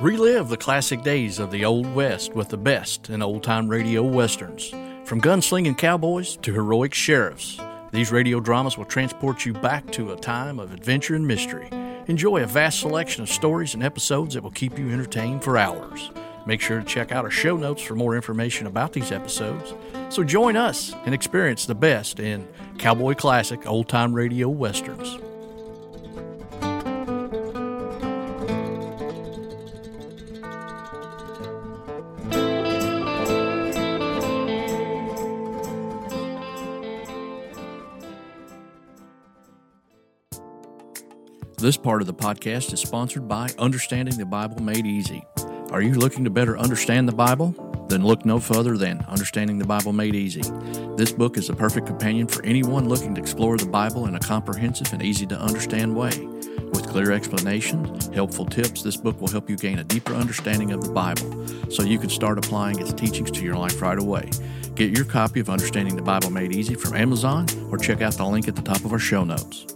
Relive the classic days of the Old West with the best in old time radio westerns. From gunslinging cowboys to heroic sheriffs, these radio dramas will transport you back to a time of adventure and mystery. Enjoy a vast selection of stories and episodes that will keep you entertained for hours. Make sure to check out our show notes for more information about these episodes. So join us and experience the best in cowboy classic old time radio westerns. This part of the podcast is sponsored by Understanding the Bible Made Easy. Are you looking to better understand the Bible? Then look no further than Understanding the Bible Made Easy. This book is the perfect companion for anyone looking to explore the Bible in a comprehensive and easy to understand way. With clear explanations, helpful tips, this book will help you gain a deeper understanding of the Bible so you can start applying its teachings to your life right away. Get your copy of Understanding the Bible Made Easy from Amazon or check out the link at the top of our show notes.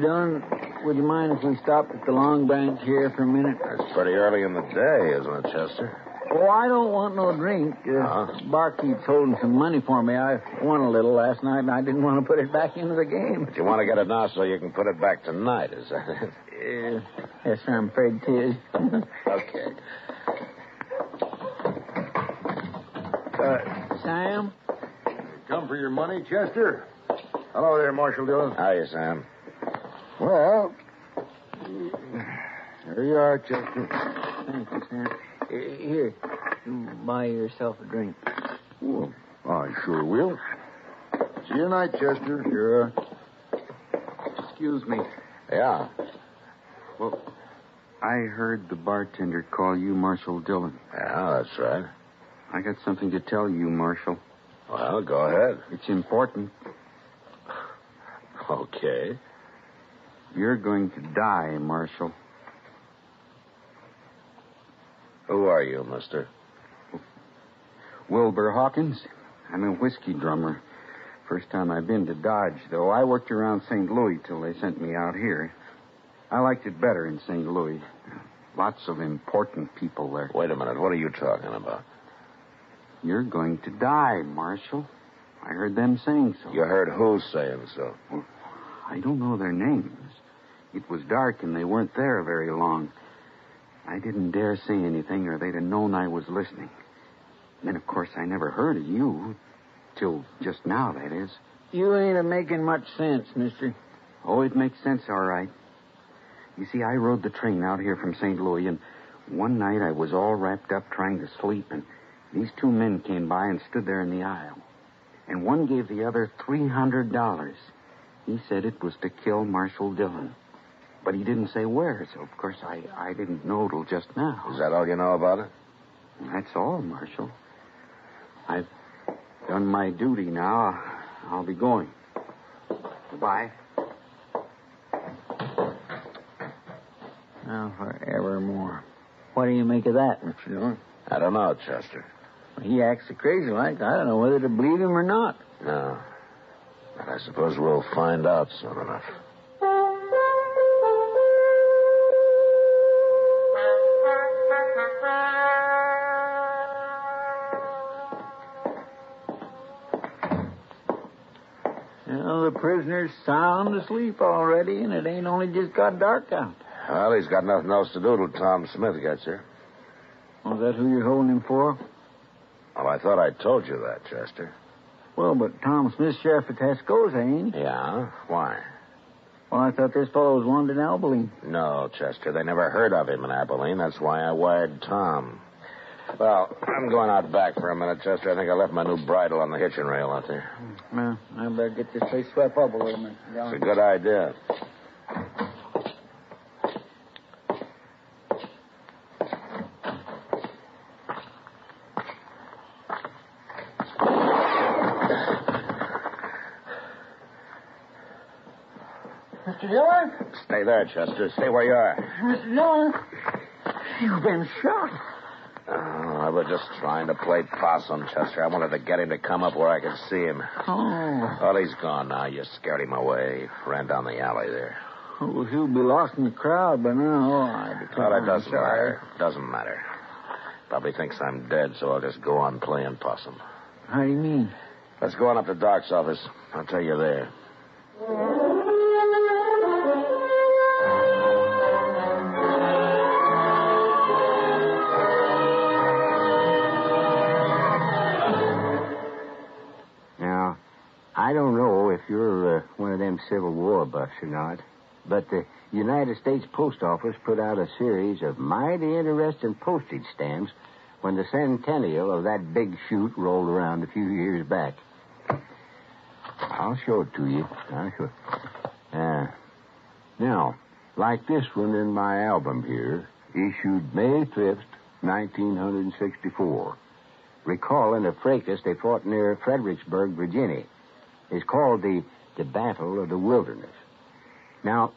Dillon, would you mind if we stopped at the Long Branch here for a minute? It's pretty early in the day, isn't it, Chester? Oh, I don't want no drink. Uh, Uh-huh. Barkeep's holding some money for me. I won a little last night, and I didn't want to put it back into the game. But you want to get it now so you can put it back tonight, is that it? Uh, yes, sir, I'm afraid it is. Okay. uh, Sam? Come for your money, Chester? Hello there, Marshal Dillon. How you, Sam? Well, there you are, Chester. Thank you, Sam. Here, you buy yourself a drink. Well, I sure will. See you tonight, Chester. You're, uh... Excuse me. Yeah. Well, I heard the bartender call you Marshal Dillon. Yeah, that's right. I got something to tell you, Marshal. Well, go ahead. It's important. Okay. You're going to die, Marshal. Who are you, mister? Wilbur Hawkins. I'm a whiskey drummer. First time I've been to Dodge, though. I worked around St. Louis till they sent me out here. I liked it better in St. Louis. Lots of important people there. Wait a minute. What are you talking about? You're going to die, Marshal. I heard them saying so. You heard who saying so? I don't know their names. It was dark and they weren't there very long. I didn't dare say anything or they'd have known I was listening. Then, of course, I never heard of you. Till just now, that is. You ain't a making much sense, mister. Oh, it makes sense, all right. You see, I rode the train out here from St. Louis, and one night I was all wrapped up trying to sleep, and these two men came by and stood there in the aisle. and one gave the other $300. He said it was to kill Marshal Dillon. But he didn't say where, so of course I, I didn't know till just now. Is that all you know about it? That's all, Marshal. I've done my duty now. I'll be going. Goodbye. Now, forevermore. What do you make of that, Mr. Dillon? I don't know, Chester. He acts so crazy like. I don't know whether to believe him or not. No. But I suppose we'll find out soon enough. Prisoner's sound asleep already, and it ain't only just got dark out. Well, he's got nothing else to do till Tom Smith gets here. Was that who you're holding him for? Well, I thought I told you that, Chester. Well, but Tom Smith's sheriff of Tascosa, ain't he? Yeah? Why? Well, I thought this fellow was wanted in Abilene. No, Chester. They never heard of him in Abilene. That's why I wired Tom. Well, I'm going out back for a minute, Chester. I think I left my new bridle on the hitching rail out there. Well, I better get this place swept up a little, bit. It's a good idea. Mr. Dillon? Stay there, Chester. Stay where you are. Mr. Dillon? You've been shot. Oh, was just trying to play possum, Chester. I wanted to get him to come up where I could see him. Oh. Well, he's gone now. You scared him away. Ran down the alley there. Well, he'll be lost in the crowd by now. Oh, I Well, declare. it doesn't matter. Doesn't matter. Probably thinks I'm dead, so I'll just go on playing possum. How do you mean? Let's go on up to Doc's office. I'll tell you there. Civil War buffs or not, but the United States Post Office put out a series of mighty interesting postage stamps when the centennial of that big shoot rolled around a few years back. I'll show it to you. I'll show it. Uh, now, like this one in my album here, issued May 5th, 1964 recalling a fracas they fought near Fredericksburg, Virginia. It's called the, the Battle of the Wilderness. Now,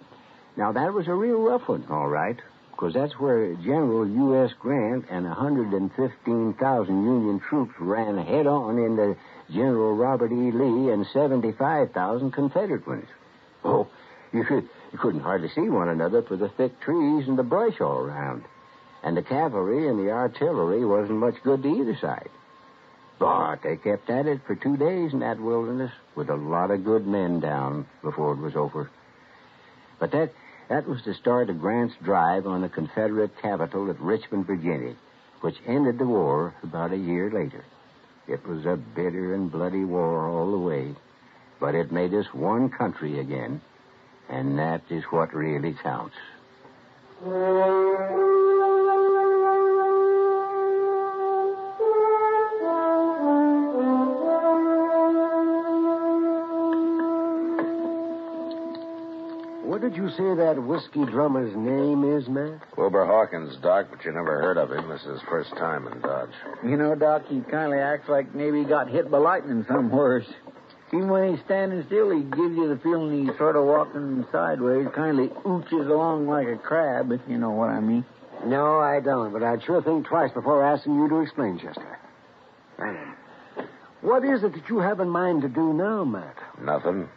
now that was a real rough one, all right, because that's where General U.S. Grant and 115,000 Union troops ran head on into General Robert E. Lee and 75,000 Confederate ones. Oh, you, could, you couldn't hardly see one another for the thick trees and the brush all around. And the cavalry and the artillery wasn't much good to either side. But they kept at it for two days in that wilderness with a lot of good men down before it was over. But that that was the start of Grant's drive on the Confederate capital at Richmond, Virginia, which ended the war about a year later. It was a bitter and bloody war all the way, but it made us one country again, and that is what really counts. Did you say that whiskey drummer's name is, Matt? Wilbur Hawkins, Doc, but you never heard of him. This is his first time in Dodge. You know, Doc, he kind of acts like maybe he got hit by lightning somewhere. Even when he's standing still, he gives you the feeling he's sort of walking sideways, kind of ooches along like a crab, if you know what I mean. No, I don't, but I'd sure think twice before asking you to explain, Chester. Now then, What is it that you have in mind to do now, Matt? Nothing.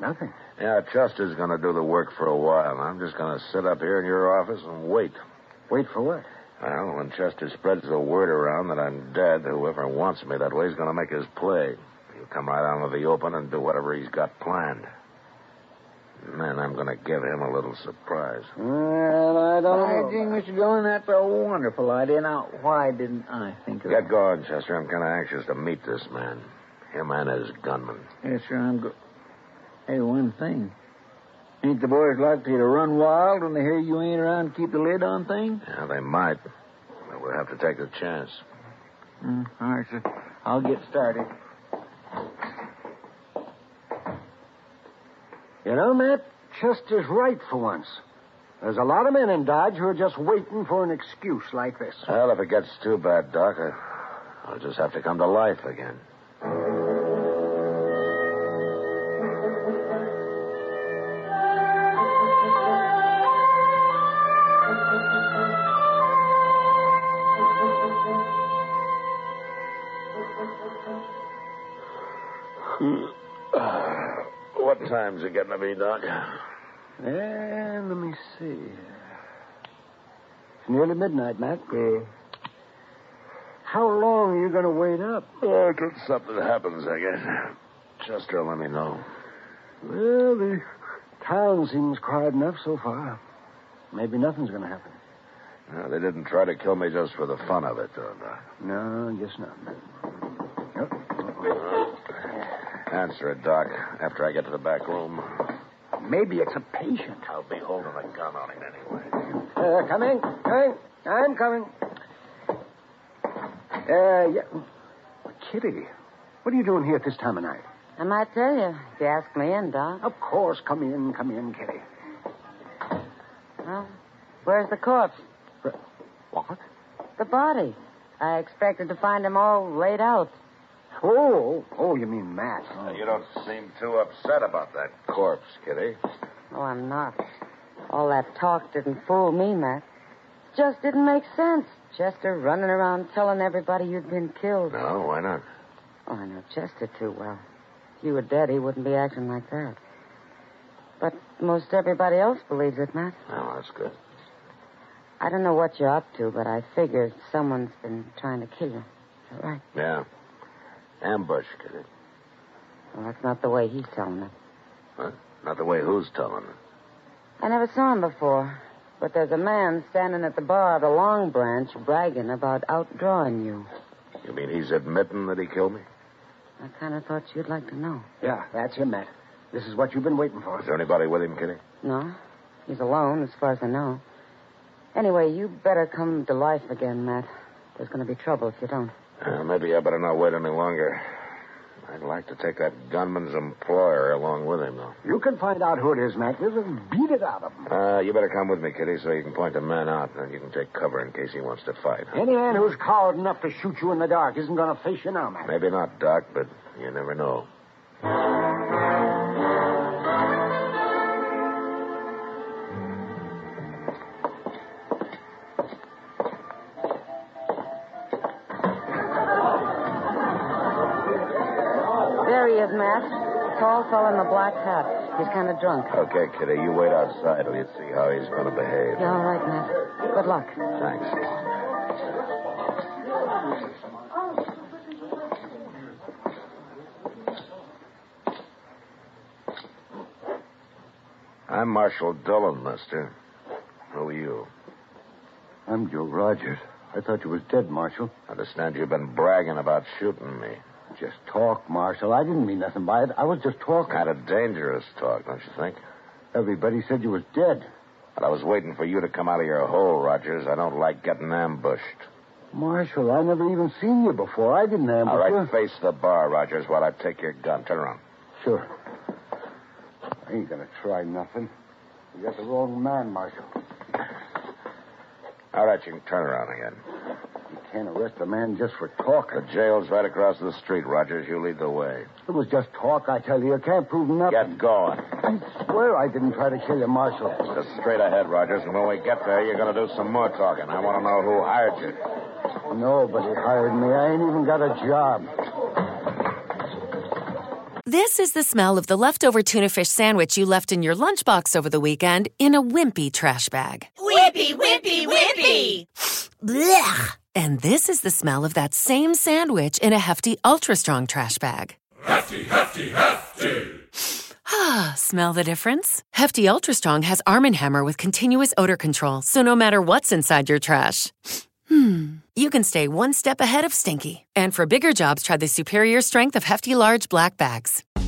Nothing. Yeah, Chester's going to do the work for a while. I'm just going to sit up here in your office and wait. Wait for what? Well, when Chester spreads the word around that I'm dead, whoever wants me that way is going to make his play. He'll come right out into the open and do whatever he's got planned. And then I'm going to give him a little surprise. Well, I don't I think, Mr. Dillon, that's a wonderful idea. Now, why didn't I think of Get that? Get going, Chester. I'm kind of anxious to meet this man. Him and his gunman. Yes, sir, I'm go- Hey, one thing. Ain't the boys likely to run wild when they hear you ain't around to keep the lid on things? Yeah, they might. But we'll have to take a chance. Mm, all right, sir. I'll get started. You know, Matt, Chester's right for once. There's a lot of men in Dodge who are just waiting for an excuse like this. Well, if it gets too bad, Doc, I'll just have to come to life again. Time's it getting to be, Doc? And let me see. It's nearly midnight, Matt. Uh, how long are you going to wait up? Oh, until something happens, I guess. Chester, let me know. Well, the town seems quiet enough so far. Maybe nothing's going to happen. No, they didn't try to kill me just for the fun of it, though, Doc. No, I guess not. Yep. Answer it, Doc, after I get to the back room. Maybe it's a patient. I'll be holding a gun on him anyway. Uh, come in. Come in. I'm coming. Uh, yeah. Kitty, what are you doing here at this time of night? I might tell you if you ask me in, Doc. Of course. Come in. Come in, Kitty. Well, where's the corpse? What? The body. I expected to find him all laid out. Oh, oh, you mean Matt. Oh. You don't seem too upset about that corpse, Kitty. Oh, I'm not. All that talk didn't fool me, Matt. Just didn't make sense. Chester running around telling everybody you'd been killed. No, why not? Oh, I know Chester too well. If you were dead, he wouldn't be acting like that. But most everybody else believes it, Matt. Oh, that's good. I don't know what you're up to, but I figure someone's been trying to kill you. Is that right? Yeah. Ambush, Kitty. Well, that's not the way he's telling it. Huh? Not the way who's telling it. I never saw him before, but there's a man standing at the bar of the Long Branch bragging about outdrawing you. You mean he's admitting that he killed me? I kind of thought you'd like to know. Yeah, that's him, Matt. This is what you've been waiting for. Is there anybody with him, Kitty? No, he's alone, as far as I know. Anyway, you better come to life again, Matt. There's going to be trouble if you don't. Uh, maybe I better not wait any longer. I'd like to take that gunman's employer along with him, though. You can find out who it is, Matt. Just beat it out of him. Uh, you better come with me, Kitty, so you can point the man out, and you can take cover in case he wants to fight. Any man who's coward enough to shoot you in the dark isn't going to face you now, Matt. Maybe not, Doc, but you never know. Tall fellow in the black hat. He's kind of drunk. Okay, Kitty, you wait outside till you see how he's going to behave. Yeah, all right, Matt. Good luck. Thanks. I'm Marshal Dillon, mister. Who are you? I'm Joe Rogers. I thought you was dead, Marshal. I Understand you've been bragging about shooting me. Just talk, Marshal. I didn't mean nothing by it. I was just talking. Kind of dangerous talk, don't you think? Everybody said you was dead. But I was waiting for you to come out of your hole, Rogers. I don't like getting ambushed. Marshal, I never even seen you before. I didn't ambush All right, you. face the bar, Rogers, while I take your gun. Turn around. Sure. I ain't gonna try nothing. You got the wrong man, Marshal. All right, you can turn around again. You can't arrest a man just for talking. The jail's right across the street, Rogers. You lead the way. It was just talk, I tell you. You can't prove nothing. Get going. I swear I didn't try to kill you, Marshal. Just straight ahead, Rogers, and when we get there, you're going to do some more talking. I want to know who hired you. Nobody hired me. I ain't even got a job. This is the smell of the leftover tuna fish sandwich you left in your lunchbox over the weekend in a wimpy trash bag. Wimpy, wimpy, wimpy! Blech! And this is the smell of that same sandwich in a hefty, ultra strong trash bag. Hefty, hefty, hefty! Ah, smell the difference? Hefty Ultra Strong has Arm & Hammer with continuous odor control, so no matter what's inside your trash, hmm, you can stay one step ahead of stinky. And for bigger jobs, try the superior strength of Hefty Large Black Bags.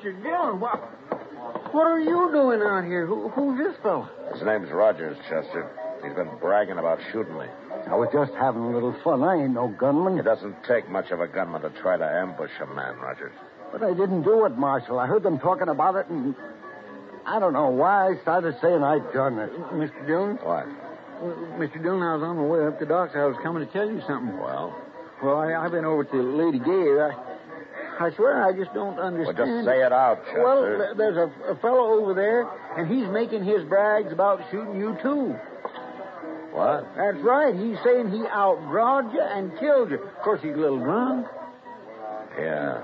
Mr. Dillon, what, what are you doing out here? Who, who's this fellow? His name's Rogers, Chester. He's been bragging about shooting me. I was just having a little fun. I ain't no gunman. It doesn't take much of a gunman to try to ambush a man, Rogers. But I didn't do it, Marshal. I heard them talking about it, and I don't know why I started saying I'd done it. Mr. Dillon? What? Mr. Dillon, I was on my way up to Doc's. I was coming to tell you something. Well? Well, I, I've been over to Lady Gay. I, I swear I just don't understand. Well, just say it out, Chester. Well, there's a, a fellow over there, and he's making his brags about shooting you, too. What? That's right. He's saying he outdrawed you and killed you. Of course, he's a little drunk. Yeah.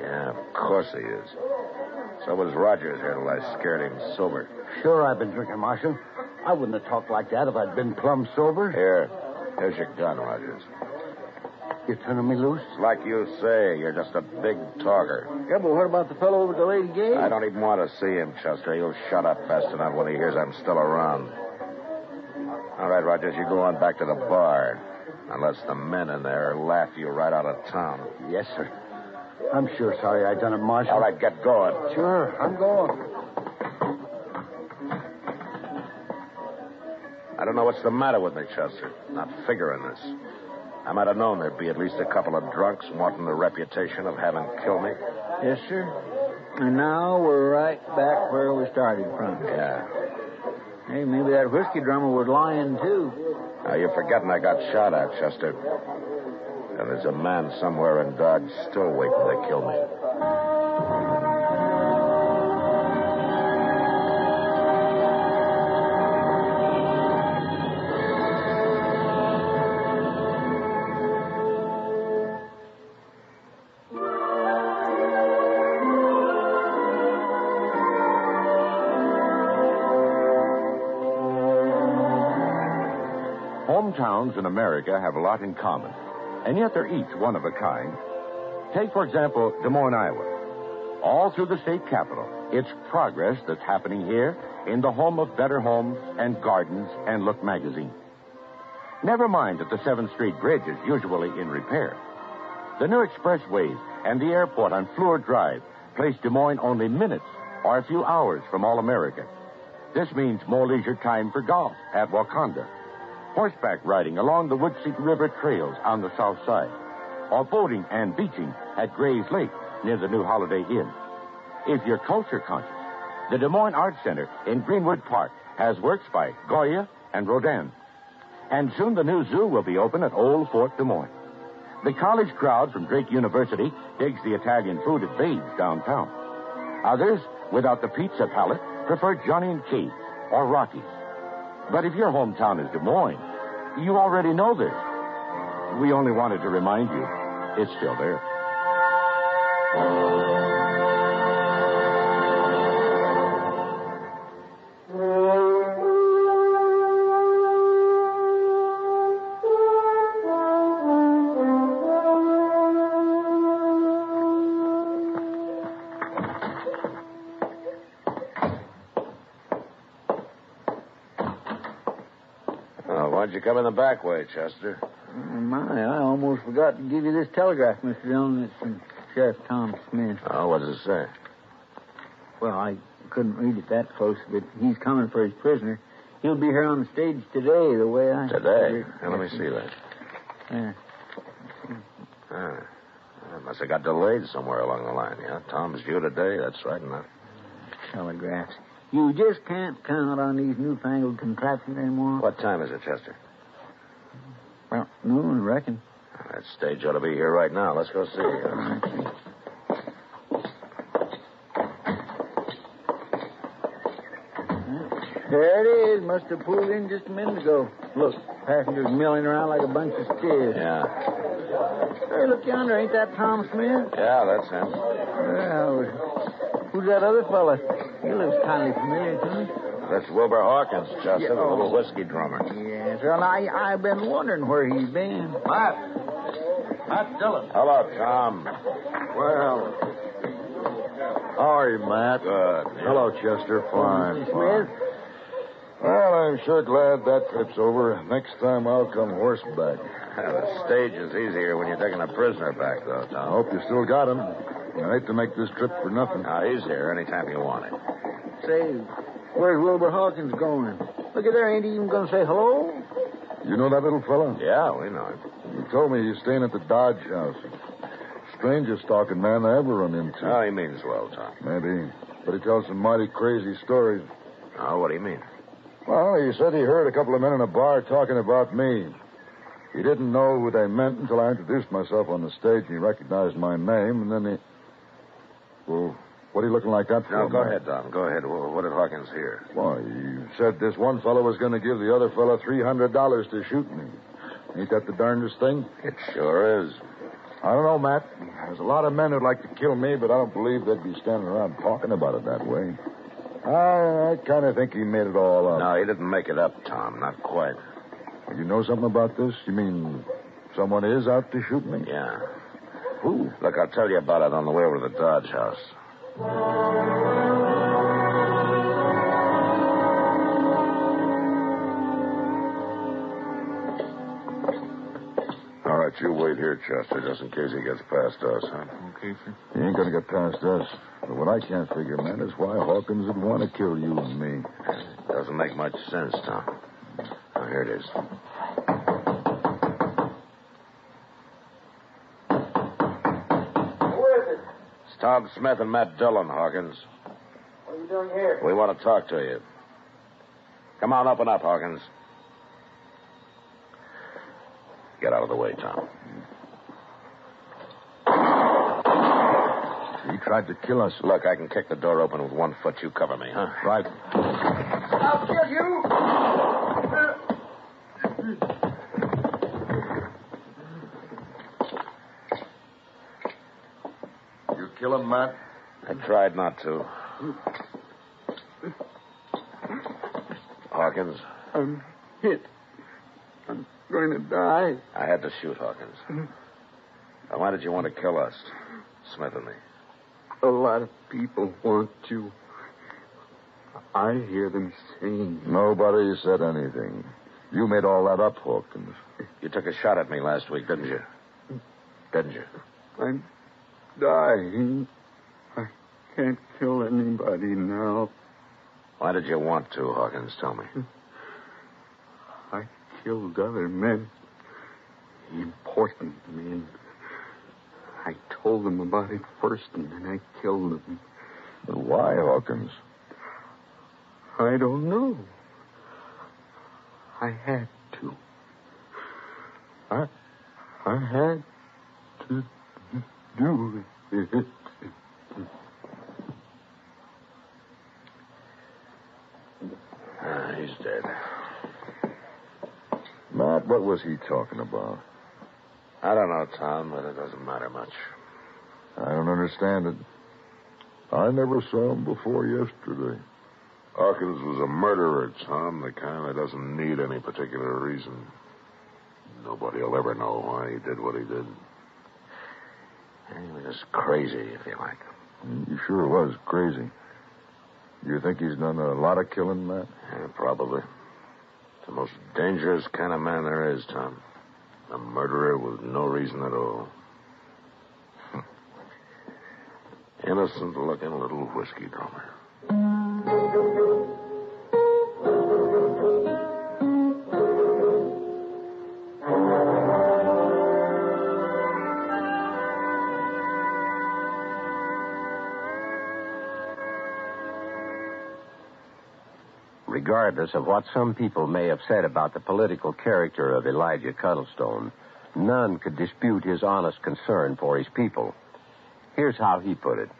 Yeah, of course he is. So was Rogers here till I scared him sober. Sure, I've been drinking, Marshal. I wouldn't have talked like that if I'd been plumb sober. Here. Here's your gun, Rogers. You turning me loose? It's like you say, you're just a big talker. Yeah, but what about the fellow over the Lady Gay? I don't even want to see him, Chester. He'll shut up fast enough when he hears I'm still around. All right, Rogers, you go on back to the bar. Unless the men in there laugh you right out of town. Yes, sir. I'm sure sorry I done it, Marshal. All right, get going. Sure, I'm going. I don't know what's the matter with me, Chester. Not figuring this. I might have known there'd be at least a couple of drunks wanting the reputation of having killed me. Yes, sir. And now we're right back where we started from. Yeah. Hey, maybe that whiskey drummer was lying, too. Now, you're forgetting I got shot at, Chester. And there's a man somewhere in Dodge still waiting to kill me. Hometowns in America have a lot in common, and yet they're each one of a kind. Take, for example, Des Moines, Iowa. All through the state capital, it's progress that's happening here in the home of Better Homes and Gardens and Look magazine. Never mind that the 7th Street Bridge is usually in repair. The new expressways and the airport on Fleur Drive place Des Moines only minutes or a few hours from all America. This means more leisure time for golf at Wakonda, horseback riding along the Woodseek River trails on the south side, or boating and beaching at Gray's Lake near the new Holiday Inn. If you're culture conscious, the Des Moines Art Center in Greenwood Park has works by Goya and Rodin. And soon the new zoo will be open at Old Fort Des Moines. The college crowd from Drake University digs the Italian food at Babe's downtown. Others, without the pizza palate, prefer Johnny and Kate or Rocky's. But if your hometown is Des Moines, you already know this. We only wanted to remind you it's still there. Why'd you come in the back way, Chester? Oh, my, I almost forgot to give you this telegraph, Mr. Dillon. It's from Sheriff Tom Smith. Oh, what does it say? Well, I couldn't read it that close, but he's coming for his prisoner. He'll be here on the stage today, the way I... Today? Now, let me see that. Yeah. Ah. It must have got delayed somewhere along the line, yeah? Tom's due today, that's right enough. Telegraphs. You just can't count on these newfangled contraptions anymore. What time is it, Chester? Well, noon, I reckon. That stage ought to be here right now. Let's go see. There it is. Must have pulled in just a minute ago. Look, passengers milling around like a bunch of steers. Yeah. Hey, look yonder. Ain't that Tom Smith? Yeah, that's him. Well, who's that other fella? He looks kindly familiar to me. That's Wilbur Hawkins, Chester, Yeah, the oh. little whiskey drummer. Yes, well, I, I've been wondering where he's been. Matt. Matt Dillon. Hello, Tom. Well, how are you, Matt? Good. Hello, Chester. Fine. Smith? Well, I'm sure glad that trip's over. Next time I'll come horseback. the stage is easier when you're taking a prisoner back, though, Tom. I hope you still got him. I hate to make this trip for nothing. Now, he's here anytime you want him. Say, where's Wilbur Hawkins going? Look at there. Ain't he even going to say hello? You know that little fella? Yeah, we know him. He told me he's staying at the Dodge House. Strangest talking man I ever run into. Oh, he means well, Tom. Maybe. But he tells some mighty crazy stories. Oh, what do you mean? Well, he said he heard a couple of men in a bar talking about me. He didn't know who they meant until I introduced myself on the stage and he recognized my name, and then he. Well, what are you looking like that for? No, go ahead, Tom. Go ahead. What did Hawkins hear? Why, you said this one fellow was going to give the other fellow $300 to shoot me. Ain't that the darndest thing? It sure is. I don't know, Matt. There's a lot of men who'd like to kill me, but I don't believe they'd be standing around talking about it that way. I, I kind of think he made it all up. No, he didn't make it up, Tom. Not quite. You know something about this? You mean someone is out to shoot me? Yeah. Who? Look, I'll tell you about it on the way over to the Dodge House. All right, you wait here, Chester, just in case he gets past us, huh? Okay, sir. He ain't gonna get past us. But what I can't figure, man, is why Hawkins would want to kill you and me. Doesn't make much sense, Tom. Oh, here it is. Who is it? It's Tom Smith and Matt Dillon, Hawkins. What are you doing here? We want to talk to you. Come on, open up, Hawkins. Get out of the way, Tom. He tried to kill us. Look, I can kick the door open with one foot. You cover me, huh? Right. I'll kill you. You kill Matt? I tried not to. Hawkins, I'm hit. I'm going to die. I had to shoot Hawkins. Now, why did you want to kill us, Smith and me? A lot of people want to. I hear them saying. Nobody said anything. You made all that up, Hawkins. You took a shot at me last week, didn't you? Didn't you? I'm dying. I can't kill anybody now. Why did you want to, Hawkins? Tell me. I killed other men. Important men. I told them about it first, and then I killed them. But why, Hawkins? I don't know. I had to. I, I had to do it. Ah, he's dead. Matt, what was he talking about? I don't know, Tom, but it doesn't matter much. I don't understand it. I never saw him before yesterday. Hawkins was a murderer, Tom, the kind that doesn't need any particular reason. Nobody will ever know why he did what he did. He was just crazy, if you like. He sure was crazy. You think he's done a lot of killing, Matt? Yeah, probably. The most dangerous kind of man there is, Tom. A murderer with no reason at all. Innocent looking little whiskey drummer. Regardless of what some people may have said about the political character of Elijah Cuddlestone, none could dispute his honest concern for his people. Here's how he put it.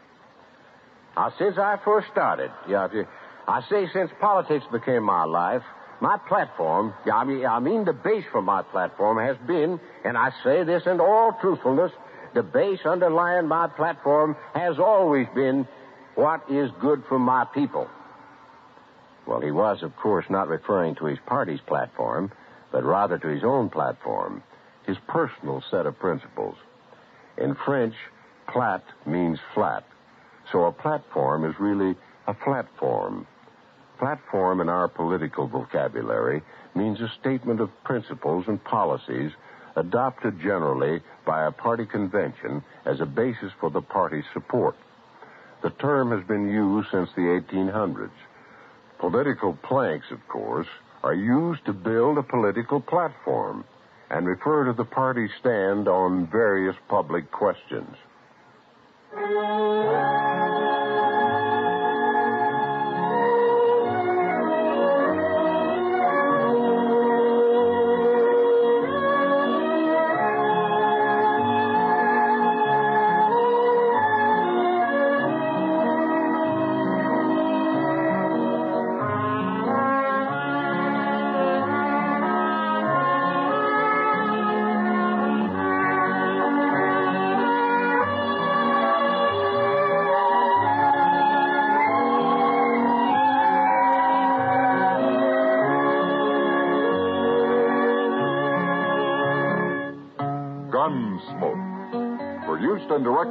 Now, since I first started, yeah, I say since politics became my life, My platform, yeah, I mean, I mean the base for my platform has been, and I say this in all truthfulness, the base underlying my platform has always been what is good for my people. Well, he was, of course, not referring to his party's platform, but rather to his own platform, his personal set of principles. In French, plat means flat, so a platform is really a platform. Platform in our political vocabulary means a statement of principles and policies adopted generally by a party convention as a basis for the party's support. The term has been used since the 1800s. Political planks, of course, are used to build a political platform and refer to the party's stand on various public questions.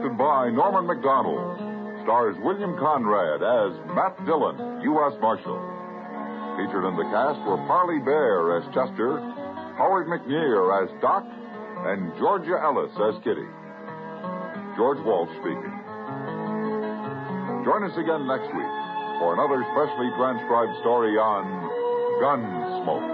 Directed by Norman Macdonnell. Stars William Conrad as Matt Dillon, U.S. Marshal. Featured in the cast were Parley Baer as Chester, Howard McNear as Doc, and Georgia Ellis as Kitty. George Walsh speaking. Join us again next week for another specially transcribed story on Gunsmoke.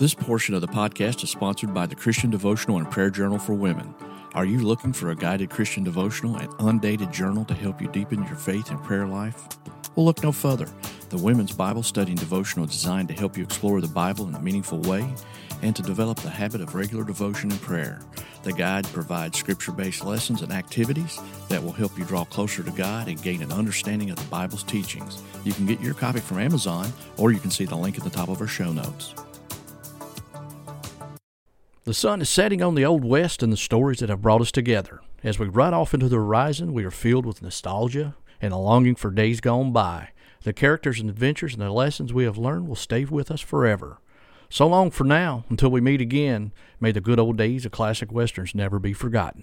This portion of the podcast is sponsored by the Christian Devotional and Prayer Journal for Women. Are you looking for a guided Christian devotional and undated journal to help you deepen your faith and prayer life? Well, look no further. The Women's Bible Study and Devotional is designed to help you explore the Bible in a meaningful way and to develop the habit of regular devotion and prayer. The guide provides scripture based lessons and activities that will help you draw closer to God and gain an understanding of the Bible's teachings. You can get your copy from Amazon or you can see the link at the top of our show notes. The sun is setting on the Old West and the stories that have brought us together. As we ride off into the horizon, we are filled with nostalgia and a longing for days gone by. The characters and adventures and the lessons we have learned will stay with us forever. So long for now, until we meet again, may the good old days of classic westerns never be forgotten.